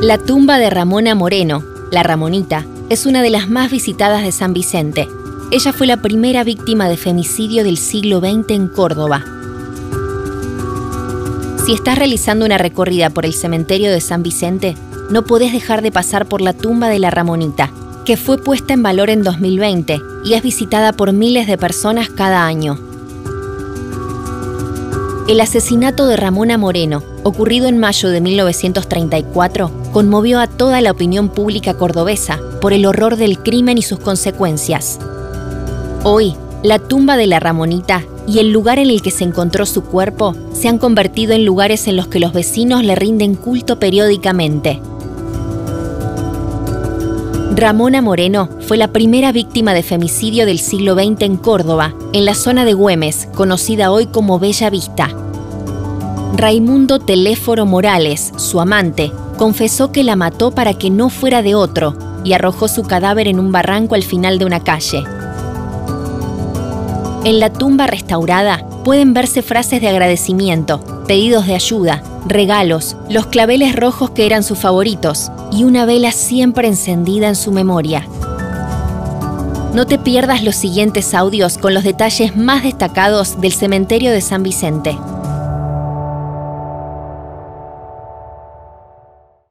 La tumba de Ramona Moreno, la Ramonita, es una de las más visitadas de San Vicente. Ella fue la primera víctima de femicidio del siglo XX en Córdoba. Si estás realizando una recorrida por el cementerio de San Vicente, no podés dejar de pasar por la tumba de la Ramonita, que fue puesta en valor en 2020 y es visitada por miles de personas cada año. El asesinato de Ramona Moreno, ocurrido en mayo de 1934, conmovió a toda la opinión pública cordobesa por el horror del crimen y sus consecuencias. Hoy, la tumba de la Ramonita y el lugar en el que se encontró su cuerpo se han convertido en lugares en los que los vecinos le rinden culto periódicamente. Ramona Moreno fue la primera víctima de femicidio del siglo XX en Córdoba, en la zona de Güemes, conocida hoy como Bella Vista. Raimundo Teléforo Morales, su amante, confesó que la mató para que no fuera de otro y arrojó su cadáver en un barranco al final de una calle. En la tumba restaurada pueden verse frases de agradecimiento, pedidos de ayuda, regalos, los claveles rojos que eran sus favoritos y una vela siempre encendida en su memoria. No te pierdas los siguientes audios con los detalles más destacados del cementerio de San Vicente.